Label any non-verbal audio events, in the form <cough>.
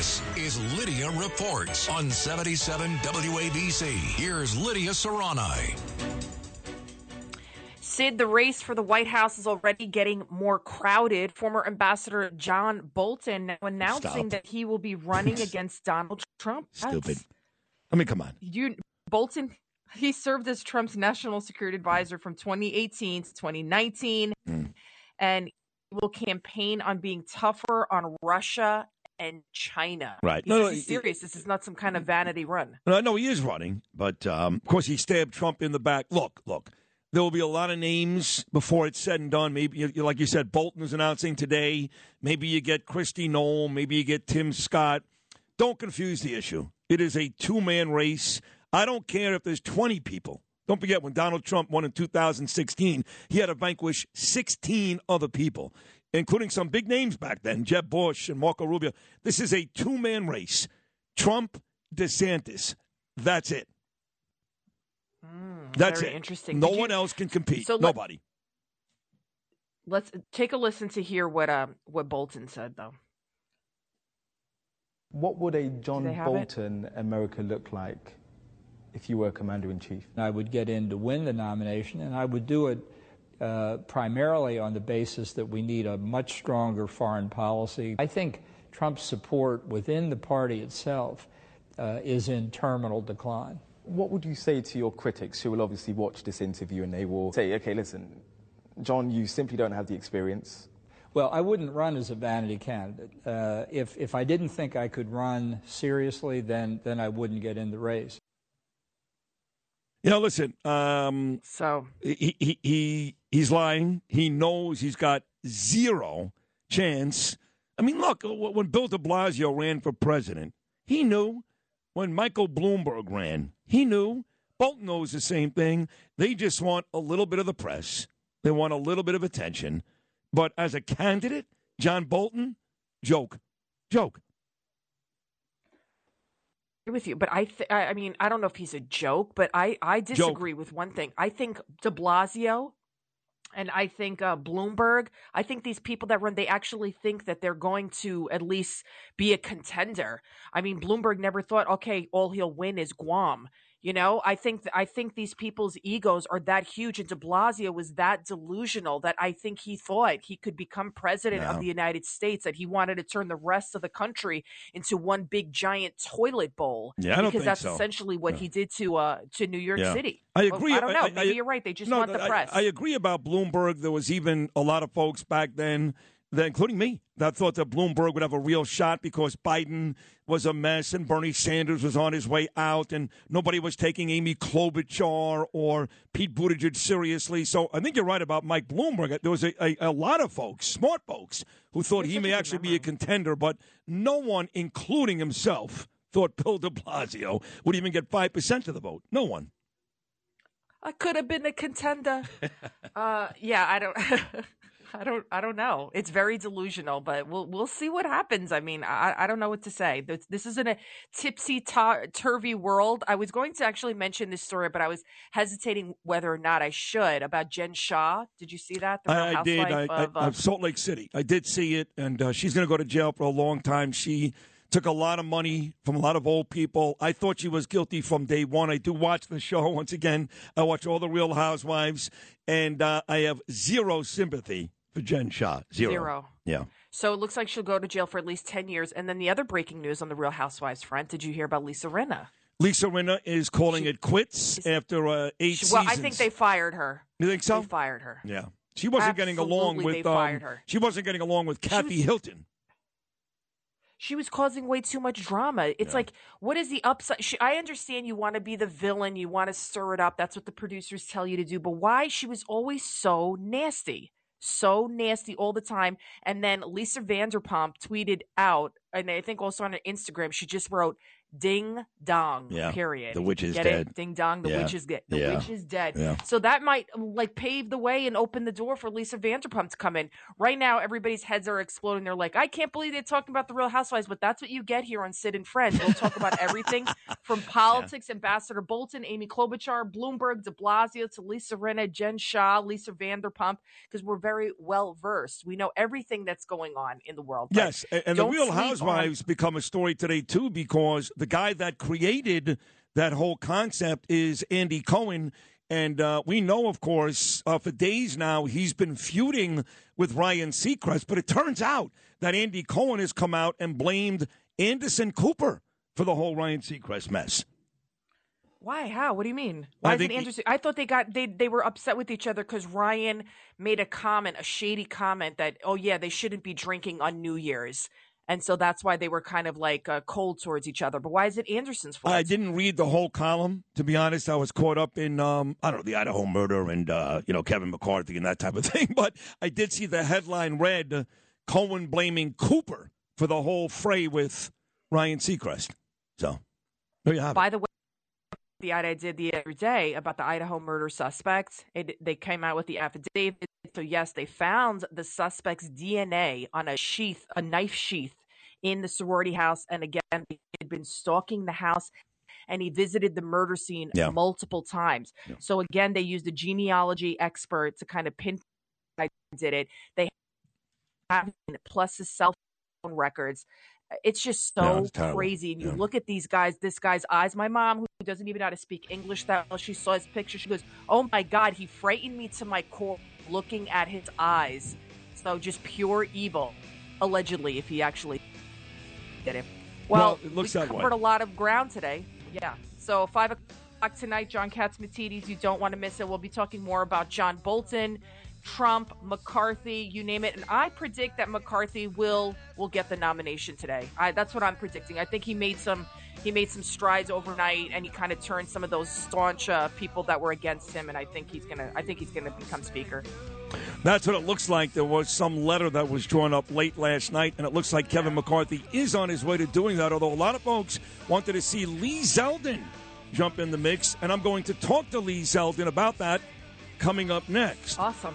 This is Lidia Reports on 77 WABC. Here's Lidia Serrani. Sid, the race for the White House is already getting more crowded. Former Ambassador John Bolton now announcing Stop. that he will be running against Donald Trump. Stupid. That's- I mean, come on. You Bolton, he served as Trump's national security advisor from 2018 to 2019, Mm. and he will campaign on being tougher on Russia and China. Right. He's, No, no, he's he- serious. This is not some kind of vanity run. No, know he is running, but um, of course he stabbed Trump in the back. Look, look, there will be a lot of names before it's said and done. Maybe, like you said, Bolton is announcing today. Maybe you get Kristi Noem. Maybe you get Tim Scott. Don't confuse the issue. It is a two man race. I don't care if there's 20 people. Don't forget when Donald Trump won in 2016, he had to vanquish 16 other people, including some big names back then, Jeb Bush and Marco Rubio. This is a two man race. Trump, DeSantis. That's it. That's very it. interesting. No Did you- one else can compete. So Nobody. Let's take a listen to hear what um what Bolton said though. What would a John they have it? Bolton America look like if you were commander in chief? I would get in to win the nomination, and I would do it uh, primarily on the basis that we need a much stronger foreign policy. I think Trump's support within the party itself uh, is in terminal decline. What would you say to your critics who will obviously watch this interview and they will say, okay, listen, John, you simply don't have the experience. Well, I wouldn't run as a vanity candidate. Uh, if, if I didn't think I could run seriously, then, then I wouldn't get in the race. You know, listen, um, So he, he, he he's lying. He knows he's got zero chance. I mean, look, when Bill de Blasio ran for president, he knew. When Michael Bloomberg ran, he knew. Bolton knows the same thing. They just want a little bit of the press. They want a little bit of attention. But as a candidate, John Bolton, joke, joke. with you, but I th- I I mean I don't know if he's a joke, but I I disagree with one thing. I think De Blasio and I think uh, Bloomberg. I think these people that run, they actually think that they're going to at least be a contender. I mean, Bloomberg never thought, okay, all he'll win is Guam. You know, I think I think these people's egos are that huge, and De Blasio was that delusional that I think he thought he could become president No. of the United States. That he wanted to turn the rest of the country into one big giant toilet bowl. Yeah, I don't because that's so. essentially what Yeah. he did to uh to New York Yeah. City. I Well, agree. I don't know. I- I- Maybe I- you're right. They just No, want the press. I, agree about Bloomberg. There was even a lot of folks back then, that, including me, that thought that Bloomberg would have a real shot because Biden was a mess and Bernie Sanders was on his way out and nobody was taking Amy Klobuchar or Pete Buttigieg seriously. So I think you're right about Mike Bloomberg. There was a, a, a lot of folks, smart folks, who thought he may good actually be a contender, but no one, including himself, thought Bill de Blasio would even get 5% of the vote. No one. I could have been a contender. <laughs> uh, yeah, I don't, <laughs> <laughs> I don't, I don't know. It's very delusional, but we'll we'll see what happens. I mean, I I don't know what to say. This, this isn't a tipsy turvy world. I was going to actually mention this story, but I was hesitating whether or not I should about Jen Shah. Did you see that? The I, I did. I, I, of, uh, of Salt Lake City. I did see it, and uh, she's going to go to jail for a long time. She took a lot of money from a lot of old people. I thought she was guilty from day one. I do watch the show <laughs> once again. I watch all the Real Housewives, and uh, I have zero sympathy Jen Shah. Zero. Zero. Yeah. So it looks like she'll go to jail for at least 10 years. And then the other breaking news on the Real Housewives front did you hear about Lisa Rinna? Lisa Rinna is calling it quits after uh, eight She- seasons. well, I think they fired her. You think so? They fired her. Yeah. She wasn't getting along with. they Um, fired her. She wasn't getting along with Kathy was- Hilton. She was causing way too much drama. It's Yeah. like, what is the upside? She, I understand you want to be the villain, you want to stir it up. That's what the producers tell you to do. But why? She was always so nasty, so nasty all the time. And then Lisa Vanderpump tweeted out, and I think also on her Instagram, she just wrote, "Ding dong." Yeah, Period. the witch is Get dead. It? Ding dong. The Yeah, witch is dead. The yeah, witch is dead. So that might like pave the way and open the door for Lisa Vanderpump to come in. Right now, everybody's heads are exploding. They're like, I can't believe they're talking about the Real Housewives, but that's what you get here on Sid and Friends. We'll talk about <laughs> everything from politics, Ambassador Bolton, Amy Klobuchar, Bloomberg, De Blasio, to Lisa Rinna, Jen Shah, Lisa Vanderpump, because we're very well versed. We know everything that's going on in the world. Yes, and, and the Real Housewives on is why it's become a story today too, because the guy that created that whole concept is Andy Cohen. And uh, we know, of course, uh, for days now, he's been feuding with Ryan Seacrest. But it turns out that Andy Cohen has come out and blamed Anderson Cooper for the whole Ryan Seacrest mess. Why? How? What do you mean? Why is it interesting? I thought they got they they were upset with each other because Ryan made a comment, a shady comment that oh yeah they shouldn't be drinking on New Year's, and so that's why they were kind of like uh, cold towards each other. But why is it Anderson's fault? I didn't read the whole column to be honest. I was caught up in um, I don't know the Idaho murder and uh, you know Kevin McCarthy and that type of <laughs> thing. But I did see the headline read uh, Cohen blaming Cooper for the whole fray with Ryan Seacrest. So there you have By it. the way the I did the other day about the Idaho murder suspects. It, they came out with the affidavit. So yes, they found the suspect's DNA on a sheath, a knife sheath, in the sorority house. And again, he had been stalking the house, and he visited the murder scene yeah. multiple times. Yeah. So again, they used a genealogy expert to kind of pinpoint I did it. They have plus his cell phone records it's just so yeah, crazy. And you look at these guys, this guy's eyes. My mom, who doesn't even know how to speak English that well, she saw his picture. She goes, Oh my God, he frightened me to my core looking at his eyes. So just pure evil, allegedly, if he actually did it. Well, well it looks we covered a lot of ground today. Yeah. So, 5 o'clock tonight, John Catsimatidis. You don't want to miss it. We'll be talking more about John Bolton Trump, McCarthy, you name it. And I predict that McCarthy will will get the nomination today. I, that's what I'm predicting. I think he made some he made some strides overnight, and he kind of turned some of those staunch uh, people that were against him. And I think he's gonna I think he's gonna become speaker. That's what it looks like. There was some letter that was drawn up late last night, and it looks like Kevin McCarthy is on his way to doing that. Although a lot of folks wanted to see Lee Zeldin jump in the mix, and I'm going to talk to Lee Zeldin about that coming up next. Awesome.